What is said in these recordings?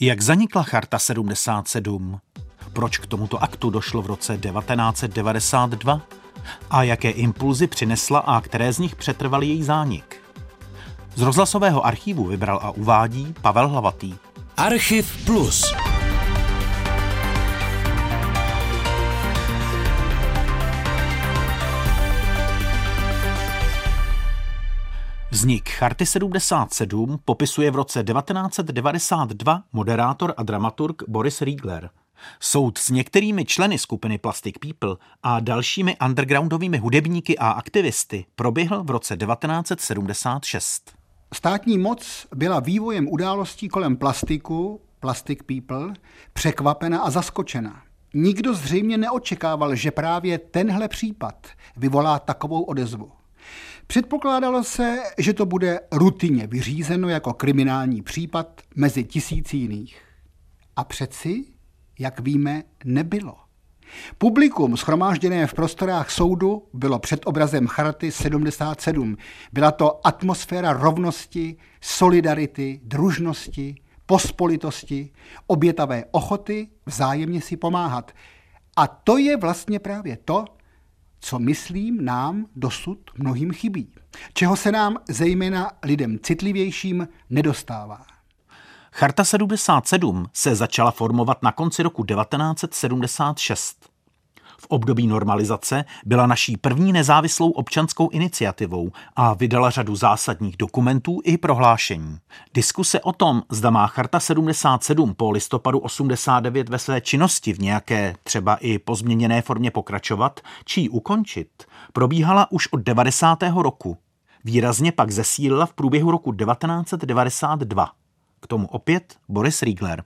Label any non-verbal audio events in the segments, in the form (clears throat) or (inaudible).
Jak zanikla Charta 77? Proč k tomuto aktu došlo v roce 1992? A jaké impulzy přinesla a které z nich přetrvaly její zánik? Z rozhlasového archívu vybral a uvádí Pavel Hlavatý. Archiv Plus. Vznik Charty 77 popisuje v roce 1992 moderátor a dramaturg Boris Riegler. Soud s některými členy skupiny Plastic People a dalšími undergroundovými hudebníky a aktivisty proběhl v roce 1976. Státní moc byla vývojem událostí kolem plastiku, Plastic People, překvapena a zaskočena. Nikdo zřejmě neočekával, že právě tenhle případ vyvolá takovou odezvu. Předpokládalo se, že to bude rutině vyřízeno jako kriminální případ mezi tisíci jiných. A přeci, jak víme, nebylo. Publikum schromážděné v prostorách soudu bylo před obrazem Charty 77. Byla to atmosféra rovnosti, solidarity, družnosti, pospolitosti, obětavé ochoty vzájemně si pomáhat. A to je vlastně právě to, co myslím nám dosud mnohým chybí, čeho se nám zejména lidem citlivějším nedostává. Charta 77 se začala formovat na konci roku 1976. V období normalizace byla naší první nezávislou občanskou iniciativou a vydala řadu zásadních dokumentů i prohlášení. Diskuse o tom, zda má Charta 77 po listopadu 89 ve své činnosti v nějaké třeba i pozměněné formě pokračovat, či ji ukončit, probíhala už od 90. roku. Výrazně pak zesílila v průběhu roku 1992. K tomu opět Boris Riegler.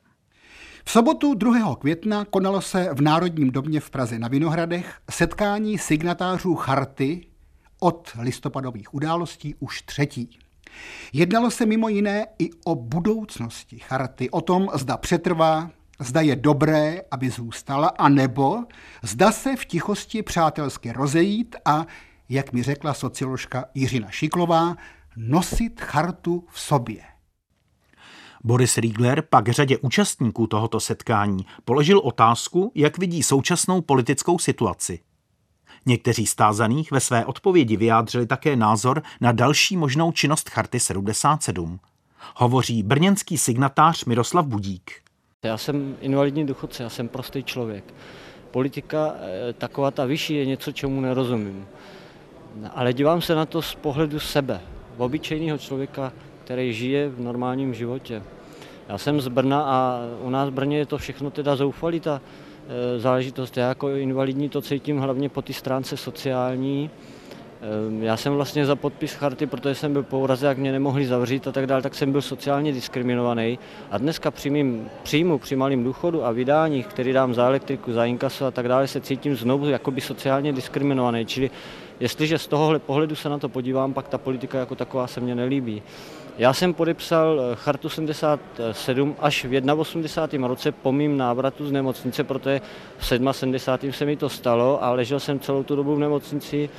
V sobotu 2. května konalo se v Národním domě v Praze na Vinohradech setkání signatářů charty od listopadových událostí už třetí. Jednalo se mimo jiné i o budoucnosti charty, o tom, zda přetrvá, zda je dobré, aby zůstala, anebo zda se v tichosti přátelsky rozejít a, jak mi řekla socioložka Jiřina Šiklová, nosit chartu v sobě. Boris Riegler pak řadě účastníků tohoto setkání položil otázku, jak vidí současnou politickou situaci. Někteří stázaných ve své odpovědi vyjádřili také názor na další možnou činnost Charty 77. Hovoří brněnský signatář Miroslav Budík. Já jsem invalidní důchodce, já jsem prostý člověk. Politika, eh, taková ta vyšší, je něco, čemu nerozumím. Ale dívám se na to z pohledu sebe, obyčejného člověka, který žije v normálním životě. Já jsem z Brna a u nás v Brně je to všechno teda zoufalý, ta e, záležitost. Já jako invalidní to cítím hlavně po té stránce sociální. E, já jsem vlastně za podpis charty, protože jsem byl po úraze, jak mě nemohli zavřít a tak dále, tak jsem byl sociálně diskriminovaný. A dneska při mým příjmu, při malém důchodu a vydáních, který dám za elektriku, za inkaso a tak dále, se cítím znovu jakoby sociálně diskriminovaný. Čili jestliže z tohohle pohledu se na to podívám, pak ta politika jako taková se mně nelíbí. Já jsem podepsal eh, chartu 77 až v 81. roce po mým návratu z nemocnice, protože v 77. se mi to stalo a ležel jsem celou tu dobu v nemocnici.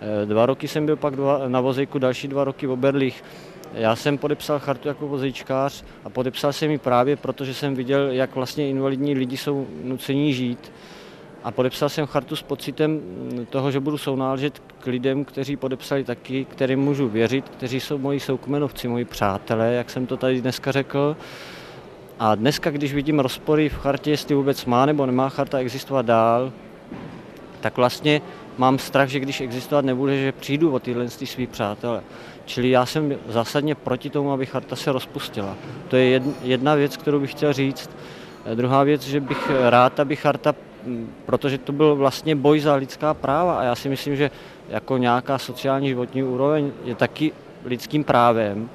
Eh, dva roky jsem byl pak na vozejku, další dva roky v Oberlích. Já jsem podepsal chartu jako vozejčkář a podepsal jsem ji právě, protože jsem viděl, jak vlastně invalidní lidi jsou nucení žít a podepsal jsem chartu s pocitem toho, že budu sounáležet k lidem, kteří podepsali taky, kterým můžu věřit, kteří jsou moji soukmenovci, moji přátelé, jak jsem to tady dneska řekl. A dneska, když vidím rozpory v chartě, jestli vůbec má nebo nemá charta existovat dál, tak vlastně mám strach, že když existovat nebude, že přijdu o tyhle svý přátelé. Čili já jsem zásadně proti tomu, aby charta se rozpustila. To je jedna věc, kterou bych chtěl říct. Druhá věc, že bych rád, aby charta protože to byl vlastně boj za lidská práva a já si myslím, že jako nějaká sociální životní úroveň je taky lidským právem.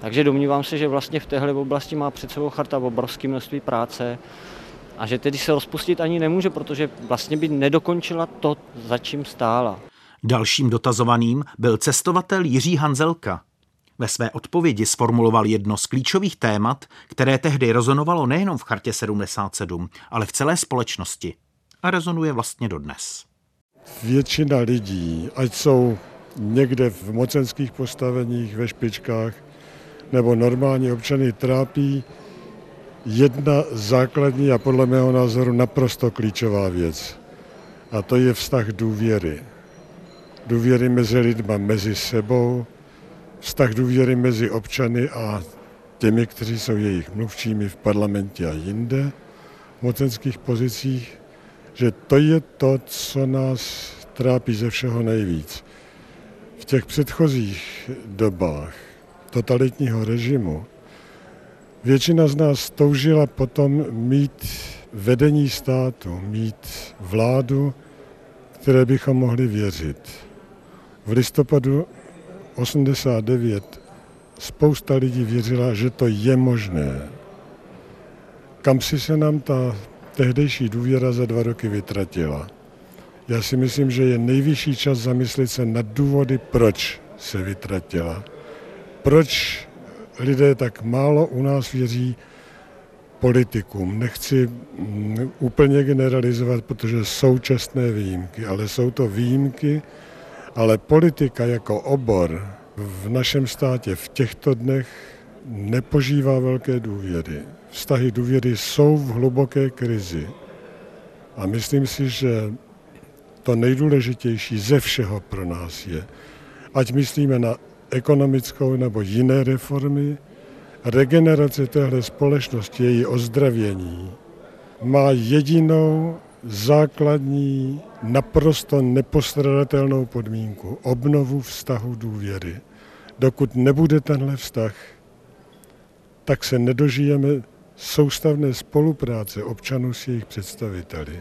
Takže domnívám se, že vlastně v téhle oblasti má před sebou charta obrovské množství práce a že tedy se rozpustit ani nemůže, protože vlastně by nedokončila to, za čím stála. Dalším dotazovaným byl cestovatel Jiří Hanzelka. Ve své odpovědi sformuloval jedno z klíčových témat, které tehdy rezonovalo nejenom v chartě 77, ale v celé společnosti. A rezonuje vlastně dodnes. Většina lidí, ať jsou někde v mocenských postaveních, ve špičkách, nebo normální občany trápí jedna základní a podle mého názoru naprosto klíčová věc. A to je vztah důvěry. Důvěry mezi lidma, mezi sebou, vztah důvěry mezi občany a těmi, kteří jsou jejich mluvčími v parlamentě a jinde, v mocenských pozicích, že to je to, co nás trápí ze všeho nejvíc. V těch předchozích dobách totalitního režimu většina z nás toužila potom mít vedení státu, mít vládu, které bychom mohli věřit. V listopadu 89 spousta lidí věřila, že to je možné. Kam si se nám ta tehdejší důvěra za dva roky vytratila? Já si myslím, že je nejvyšší čas zamyslet se nad důvody, proč se vytratila. Proč lidé tak málo u nás věří politikům. Nechci mm, úplně generalizovat, protože jsou čestné výjimky, ale jsou to výjimky, ale politika jako obor v našem státě v těchto dnech nepožívá velké důvěry. Vztahy důvěry jsou v hluboké krizi. A myslím si, že to nejdůležitější ze všeho pro nás je, ať myslíme na ekonomickou nebo jiné reformy, regenerace téhle společnosti, její ozdravění, má jedinou základní, naprosto nepostradatelnou podmínku, obnovu vztahu důvěry. Dokud nebude tenhle vztah, tak se nedožijeme soustavné spolupráce občanů s jejich představiteli.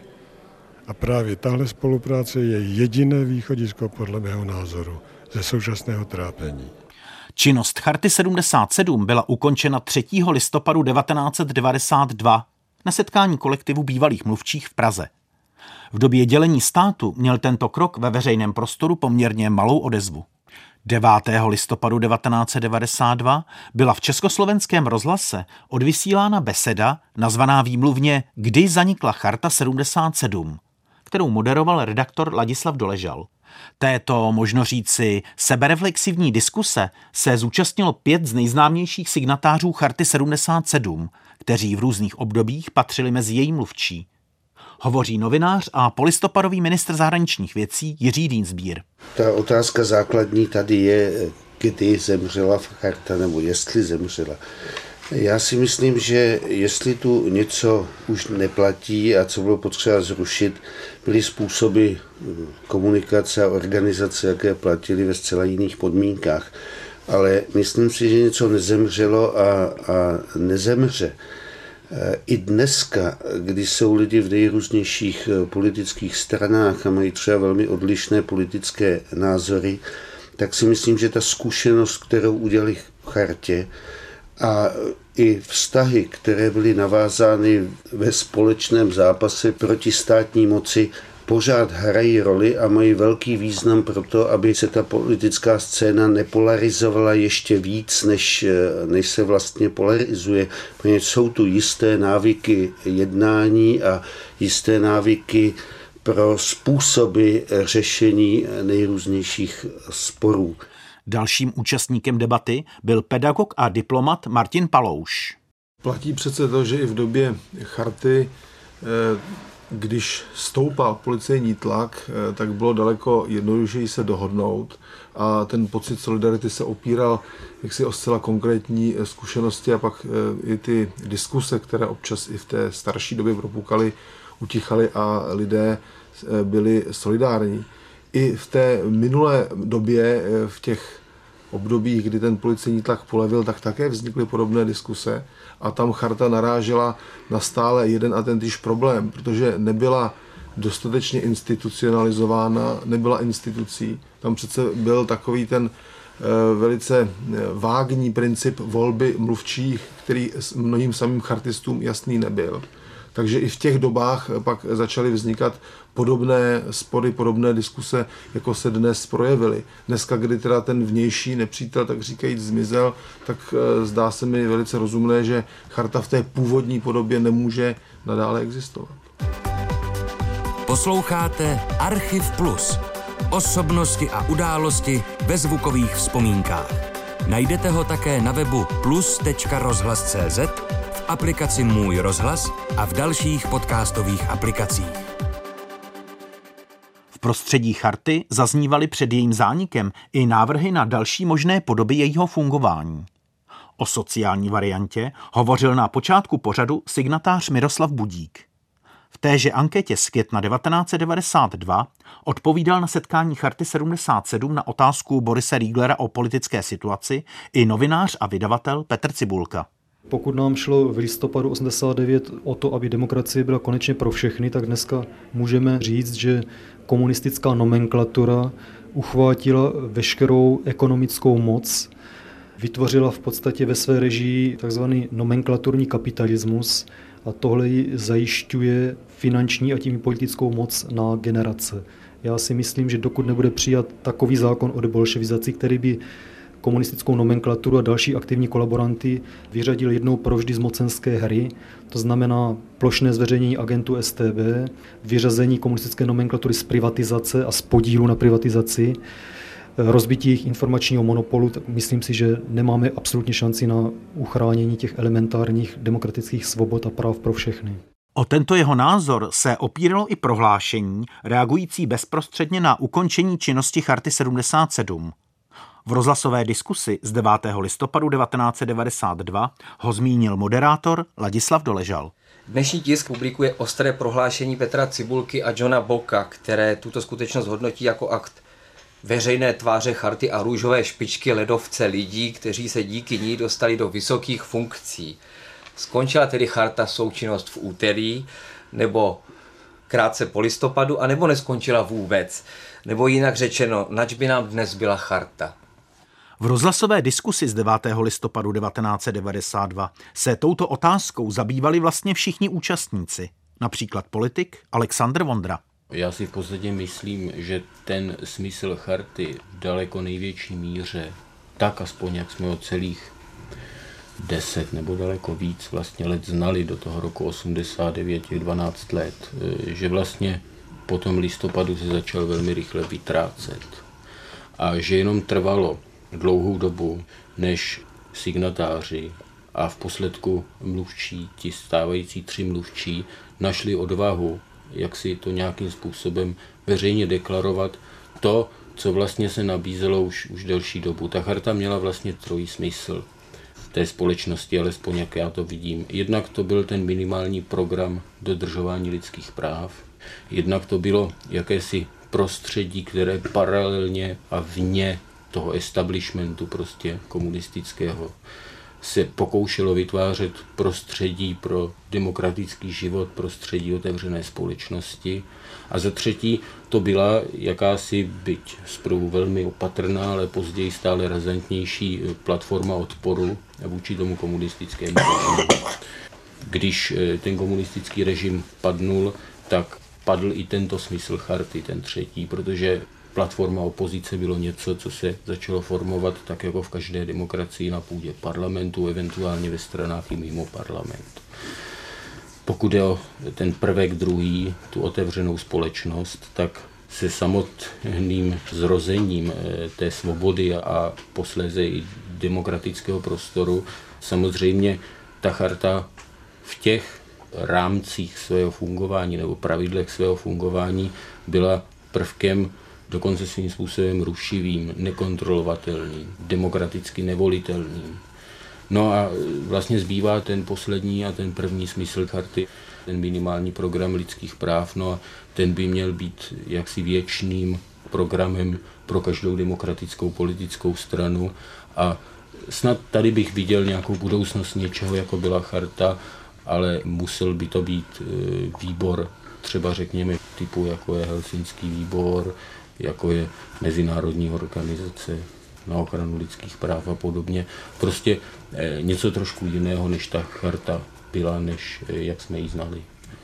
A právě tahle spolupráce je jediné východisko podle mého názoru ze současného trápení. Činnost Charty 77 byla ukončena 3. listopadu 1992 na setkání kolektivu bývalých mluvčích v Praze. V době dělení státu měl tento krok ve veřejném prostoru poměrně malou odezvu. 9. listopadu 1992 byla v československém rozhlase odvysílána beseda nazvaná výmluvně Kdy zanikla Charta 77, kterou moderoval redaktor Ladislav Doležal. Této, možno říci, sebereflexivní diskuse se zúčastnilo pět z nejznámějších signatářů Charty 77, kteří v různých obdobích patřili mezi její mluvčí. Hovoří novinář a polistopadový ministr zahraničních věcí Jiří Dýnsbír. Ta otázka základní tady je, kdy zemřela charta nebo jestli zemřela. Já si myslím, že jestli tu něco už neplatí a co bylo potřeba zrušit, byly způsoby komunikace a organizace, jaké platily ve zcela jiných podmínkách. Ale myslím si, že něco nezemřelo a, a nezemře. I dneska, kdy jsou lidi v nejrůznějších politických stranách a mají třeba velmi odlišné politické názory, tak si myslím, že ta zkušenost, kterou udělali v chartě, a i vztahy, které byly navázány ve společném zápase proti státní moci, pořád hrají roli a mají velký význam pro to, aby se ta politická scéna nepolarizovala ještě víc, než, než se vlastně polarizuje. Protože jsou tu jisté návyky jednání a jisté návyky pro způsoby řešení nejrůznějších sporů. Dalším účastníkem debaty byl pedagog a diplomat Martin Palouš. Platí přece to, že i v době charty, eh, když stoupal policejní tlak, eh, tak bylo daleko jednodušeji se dohodnout a ten pocit solidarity se opíral jaksi o zcela konkrétní eh, zkušenosti a pak i ty diskuse, které občas i v té starší době propukaly, utichaly a lidé byli solidární. I v té minulé době, v těch obdobích, kdy ten policejní tlak polevil, tak také vznikly podobné diskuse a tam charta narážela na stále jeden a ten týž problém, protože nebyla dostatečně institucionalizována, nebyla institucí. Tam přece byl takový ten eh, velice eh, vágní princip volby mluvčích, který mnohým samým chartistům jasný nebyl. Takže i v těch dobách pak začaly vznikat podobné spory, podobné diskuse, jako se dnes projevily. Dneska, kdy teda ten vnější nepřítel, tak říkajíc, zmizel, tak eh, zdá se mi velice rozumné, že charta v té původní podobě nemůže nadále existovat. Posloucháte Archiv Plus. Osobnosti a události ve zvukových vzpomínkách. Najdete ho také na webu plus.rozhlas.cz aplikaci Můj rozhlas a v dalších podcastových aplikacích. V prostředí charty zaznívaly před jejím zánikem i návrhy na další možné podoby jejího fungování. O sociální variantě hovořil na počátku pořadu signatář Miroslav Budík. V téže anketě z května 1992 odpovídal na setkání Charty 77 na otázku Borise Rieglera o politické situaci i novinář a vydavatel Petr Cibulka. Pokud nám šlo v listopadu 89 o to, aby demokracie byla konečně pro všechny, tak dneska můžeme říct, že komunistická nomenklatura uchvátila veškerou ekonomickou moc, vytvořila v podstatě ve své režii tzv. nomenklaturní kapitalismus a tohle ji zajišťuje finanční a tím politickou moc na generace. Já si myslím, že dokud nebude přijat takový zákon o debolševizaci, který by komunistickou nomenklaturu a další aktivní kolaboranty vyřadil jednou provždy z mocenské hry, to znamená plošné zveřejnění agentů STB, vyřazení komunistické nomenklatury z privatizace a z podílu na privatizaci, rozbití jejich informačního monopolu, tak myslím si, že nemáme absolutně šanci na uchránění těch elementárních demokratických svobod a práv pro všechny. O tento jeho názor se opíralo i prohlášení reagující bezprostředně na ukončení činnosti Charty 77. V rozhlasové diskusi z 9. listopadu 1992 ho zmínil moderátor Ladislav Doležal. Dnešní tisk publikuje ostré prohlášení Petra Cibulky a Johna Boka, které tuto skutečnost hodnotí jako akt veřejné tváře charty a růžové špičky ledovce lidí, kteří se díky ní dostali do vysokých funkcí. Skončila tedy charta součinnost v úterý, nebo krátce po listopadu, anebo neskončila vůbec. Nebo jinak řečeno, nač by nám dnes byla charta. V rozhlasové diskusi z 9. listopadu 1992 se touto otázkou zabývali vlastně všichni účastníci, například politik Aleksandr Vondra. Já si v podstatě myslím, že ten smysl charty v daleko největší míře, tak aspoň jak jsme o celých deset nebo daleko víc vlastně let znali do toho roku 89, těch 12 let, že vlastně po tom listopadu se začal velmi rychle vytrácet. A že jenom trvalo dlouhou dobu, než signatáři a v posledku mluvčí, ti stávající tři mluvčí, našli odvahu, jak si to nějakým způsobem veřejně deklarovat, to, co vlastně se nabízelo už, už delší dobu. Ta charta měla vlastně trojí smysl té společnosti, alespoň jak já to vidím. Jednak to byl ten minimální program dodržování lidských práv, jednak to bylo jakési prostředí, které paralelně a vně toho establishmentu prostě komunistického se pokoušelo vytvářet prostředí pro demokratický život, prostředí otevřené společnosti. A za třetí to byla jakási, byť zprvu velmi opatrná, ale později stále razantnější platforma odporu vůči tomu komunistickému režimu. Když eh, ten komunistický režim padnul, tak padl i tento smysl charty, ten třetí, protože platforma opozice bylo něco, co se začalo formovat tak jako v každé demokracii na půdě parlamentu, eventuálně ve stranách i mimo parlament. Pokud je o ten prvek druhý, tu otevřenou společnost, tak se samotným zrozením eh, té svobody a posléze i demokratického prostoru samozřejmě ta charta v těch rámcích svého fungování nebo pravidlech svého fungování byla prvkem dokonce svým způsobem rušivým, nekontrolovatelným, demokraticky nevolitelným. No a vlastně zbývá ten poslední a ten první smysl karty, ten minimální program lidských práv, no a ten by měl být jaksi věčným programem pro každou demokratickou politickou stranu a snad tady bych viděl nějakou budoucnost něčeho, jako byla charta, ale musel by to být e, výbor, třeba řekněme typu, jako je Helsinský výbor, jako je Mezinárodní organizace na ochranu lidských práv a podobně. Prostě eh, něco trošku jiného, než ta charta byla, než eh, jak jsme ji znali.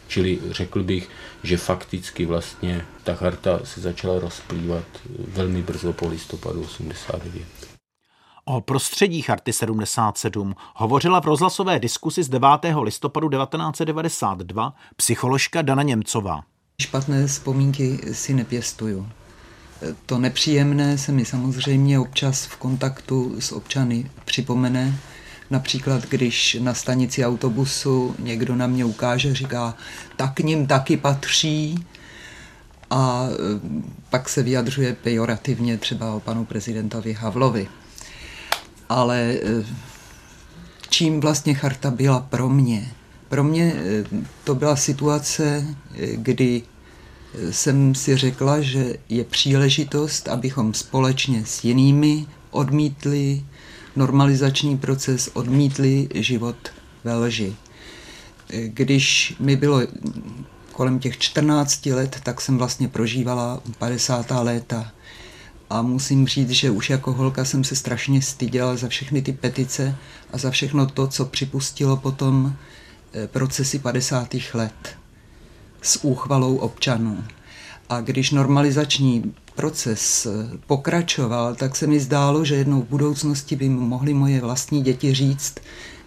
Čili řekl bych, že fakticky vlastně ta charta se začala rozplývat eh, velmi brzo po listopadu 89. O prostředí Charty 77 hovořila v rozhlasové diskusi z 9. listopadu 1992 psycholožka Dana Němcová. Špatné vzpomínky si nepěstuju. To nepříjemné se mi samozřejmě občas v kontaktu s občany připomene, Například, když na stanici autobusu někdo na mě ukáže, říká, tak ním taky patří, a e, pak se vyjadřuje pejorativně třeba o panu prezidentovi Havlovi. Ale e, čím vlastně charta byla pro mě? Pro mě e, to byla situace, kdy jsem si řekla, že je příležitost, abychom společně s jinými odmítli normalizační proces, odmítli život ve lži. Když mi bylo kolem těch 14 let, tak jsem vlastně prožívala 50. léta. A musím říct, že už jako holka jsem se strašně styděla za všechny ty petice a za všechno to, co připustilo potom eh, procesy 50. let s úchvalou občanů. A když normalizační proces eh, pokračoval, tak se mi zdálo, že jednou v budoucnosti by mohly moje vlastní děti říct,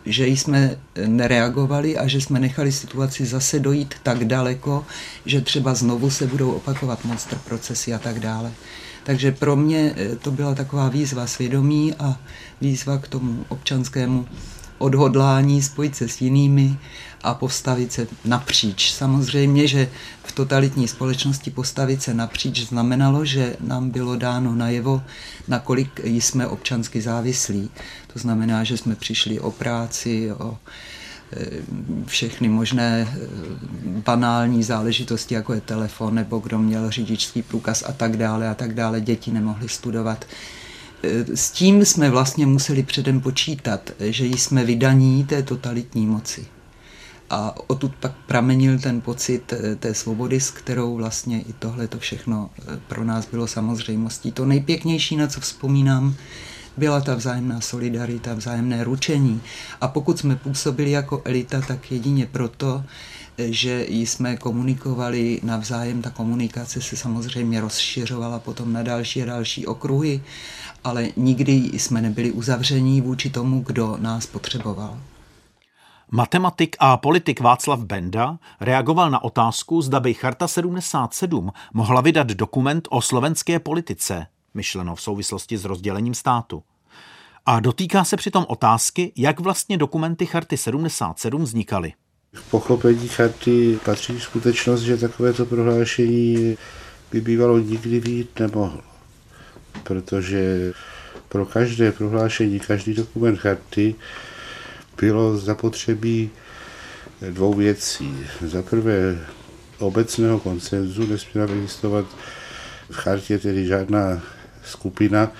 že jsme nereagovali a že jsme nechali situaci zase dojít tak daleko, že třeba znovu se budou opakovat monster procesy a tak dále. Takže pro mě eh, to byla taková výzva svědomí a výzva k tomu občanskému odhodlání spojit se s jinými a postavit se napříč. Samozřejmě, že v totalitní společnosti postavit se napříč znamenalo, že nám bylo dáno najevo, nakolik jsme občansky závislí. To znamená, že jsme přišli o práci, o e, všechny možné e, banální záležitosti, jako je telefon, nebo kdo měl řidičský průkaz a tak dále a tak dále. Děti nemohly studovat. E, s tím jsme vlastně museli předem počítat, že jsme vydaní té totalitní moci. A odtud pak pramenil ten pocit eh, té svobody, s kterou vlastně i tohle to všechno eh, pro nás bylo samozřejmostí. To nejpěknější, na co vzpomínám, byla ta vzájemná solidarita, vzájemné ručení. A pokud jsme působili jako elita, tak jedině proto, eh, že jsme komunikovali navzájem, ta komunikace se samozřejmě rozšiřovala potom na další a další okruhy, ale nikdy jsme nebyli uzavření vůči tomu, kdo nás potřeboval. Matematik a politik Václav Benda reagoval na otázku, zda by Charta 77 mohla vydat dokument o slovenské politice, myšleno v souvislosti s rozdělením státu. A dotýká se přitom otázky, jak vlastně dokumenty Charty 77 vznikaly. V pochopení charty patří skutečnost, že takovéto prohlášení by bývalo nikdy být nemohlo. Protože pro každé prohlášení, každý dokument charty bylo zapotřebí dvou věcí. Za prvé obecného koncenzu, nesměla existovat v chartě tedy žádná skupina,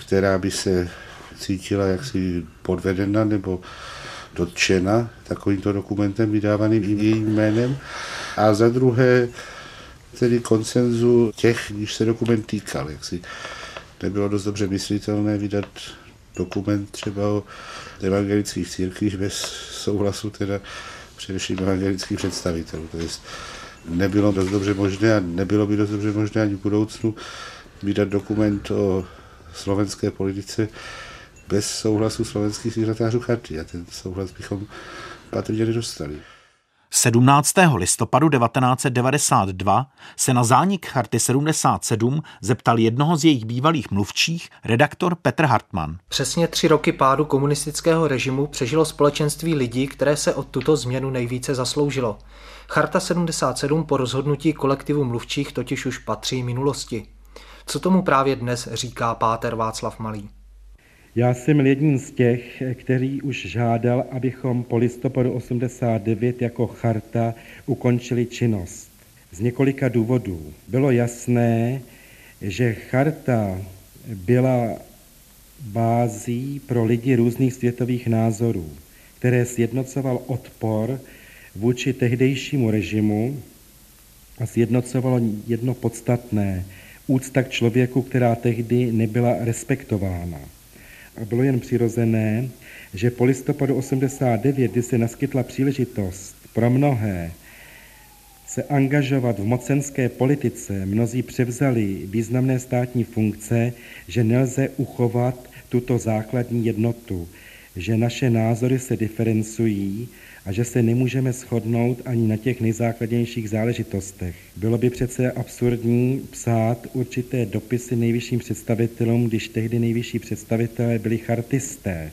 která by se cítila jaksi podvedena nebo dotčena takovýmto dokumentem vydávaným jejím jménem. A za druhé tedy koncenzu těch, když se dokument týkal. Jaksi nebylo dost dobře myslitelné vydat dokument třeba o evangelických církvích bez souhlasu teda především evangelických představitelů. To je nebylo dost dobře možné a nebylo by dost dobře možné ani v budoucnu vydat dokument o slovenské politice bez souhlasu slovenských signatářů charty a ten souhlas bychom patrně nedostali. 17. listopadu 1992 se na zánik Charty 77 zeptal jednoho z jejich bývalých mluvčích, redaktor Petr Hartmann. Přesně tři roky pádu komunistického režimu přežilo společenství lidí, které se od tuto změnu nejvíce zasloužilo. Charta 77 po rozhodnutí kolektivu mluvčích totiž už patří minulosti. Co tomu právě dnes říká páter Václav Malý? Já jsem jedním z těch, který už žádal, abychom po listopadu 89 jako charta ukončili činnost. Z několika důvodů. Bylo jasné, že charta byla bází pro lidi různých světových názorů, které sjednocoval odpor vůči tehdejšímu režimu a sjednocovalo jedno podstatné, úcta k člověku, která tehdy nebyla respektována a bylo jen přirozené, že po listopadu 89, kdy se naskytla příležitost pro mnohé se angažovat v mocenské politice, mnozí převzali významné státní funkce, že nelze uchovat tuto základní jednotu, že naše názory se diferencují a že se nemůžeme shodnout ani na těch nejzákladnějších záležitostech. Bylo by přece absurdní psát určité dopisy nejvyšším představitelům, když tehdy nejvyšší představitelé byli chartisté.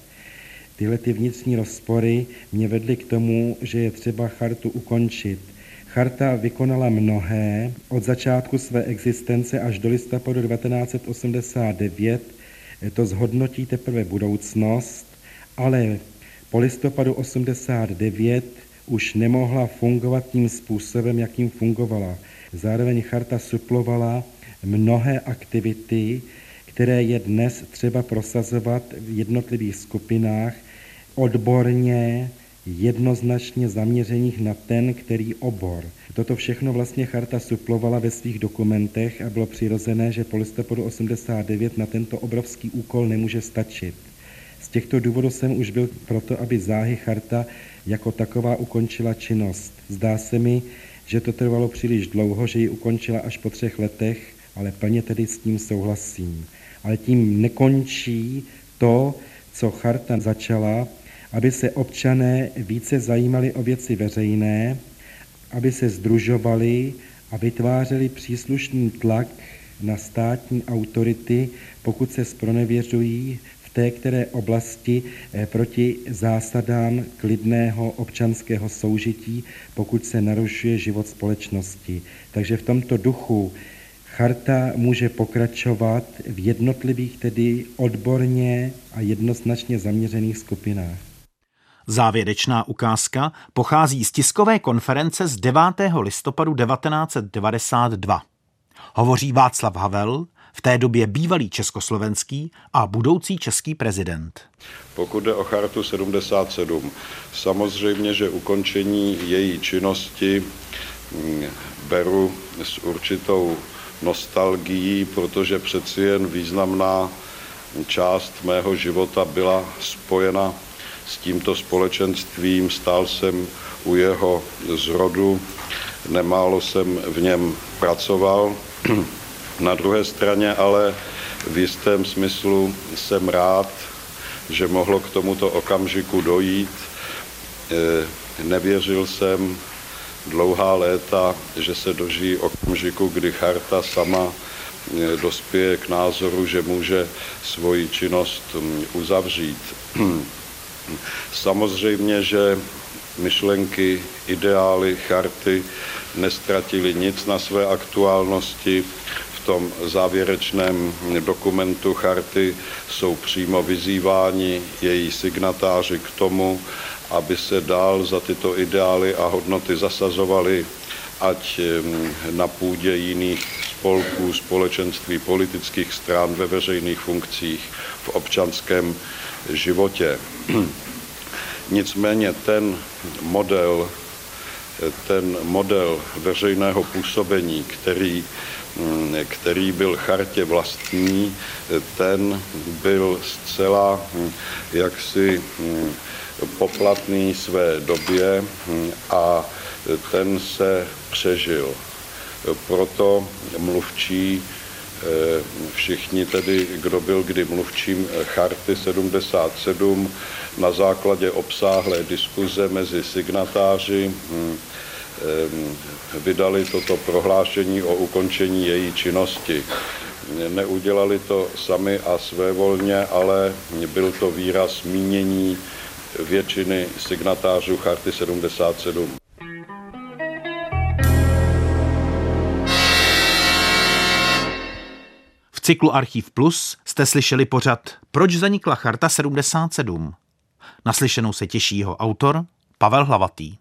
Tyhle ty vnitřní rozpory mě vedly k tomu, že je třeba chartu ukončit. Charta vykonala mnohé od začátku své existence až do listopadu 1989. To zhodnotí teprve budoucnost, ale po listopadu 89 už nemohla fungovat tím způsobem, jakým fungovala. Zároveň charta suplovala mnohé aktivity, které je dnes třeba prosazovat v jednotlivých skupinách odborně, jednoznačně zaměřených na ten, který obor. Toto všechno vlastně charta suplovala ve svých dokumentech a bylo přirozené, že po listopadu 89 na tento obrovský úkol nemůže stačit. Těchto důvodů jsem už byl proto, aby záhy charta jako taková ukončila činnost. Zdá se mi, že to trvalo příliš dlouho, že ji ukončila až po třech letech, ale plně tedy s tím souhlasím. Ale tím nekončí to, co charta začala, aby se občané více zajímali o věci veřejné, aby se združovali a vytvářeli příslušný tlak na státní autority, pokud se spronevěřují té které oblasti eh, proti zásadám klidného občanského soužití, pokud se narušuje život společnosti. Takže v tomto duchu charta může pokračovat v jednotlivých, tedy odborně a jednoznačně zaměřených skupinách. Závěrečná ukázka pochází z tiskové konference z 9. listopadu 1992. Hovoří Václav Havel, v té době bývalý československý a budoucí český prezident. Pokud jde o chartu 77, samozřejmě, že ukončení její činnosti mm, beru s určitou nostalgií, protože přeci jen významná část mého života byla spojena s tímto společenstvím. Stál jsem u jeho zrodu, nemálo jsem v něm pracoval. Na druhé straně ale v jistém smyslu jsem rád, že mohlo k tomuto okamžiku dojít. E, nevěřil jsem dlouhá léta, že se dožijí okamžiku, kdy charta sama e, dospěje k názoru, že může svoji činnost uzavřít. (clears throat) Samozřejmě, že myšlenky, ideály charty nestratili nic na své aktuálnosti tom závěrečném dokumentu charty jsou přímo vyzýváni její signatáři k tomu, aby se dál za tyto ideály a hodnoty zasazovali, ať na půdě jiných spolků, společenství politických stran ve veřejných funkcích, v občanském životě. (clears throat) Nicméně ten model, ten model veřejného působení, který který byl chartě vlastní, ten byl zcela mm, jaksi mm, poplatný své době a ten se přežil. Proto mluvčí eh, všichni tedy, kdo byl kdy mluvčím Charty 77, na základě obsáhlé diskuze mezi signatáři vydali toto prohlášení o ukončení její činnosti. Neudělali to sami a svévolně, ale byl to výraz mínění většiny signatářů Charty 77. V cyklu Archiv Plus jste slyšeli pořad Proč zanikla Charta 77? Naslyšenou se těší jeho autor Pavel Hlavatý.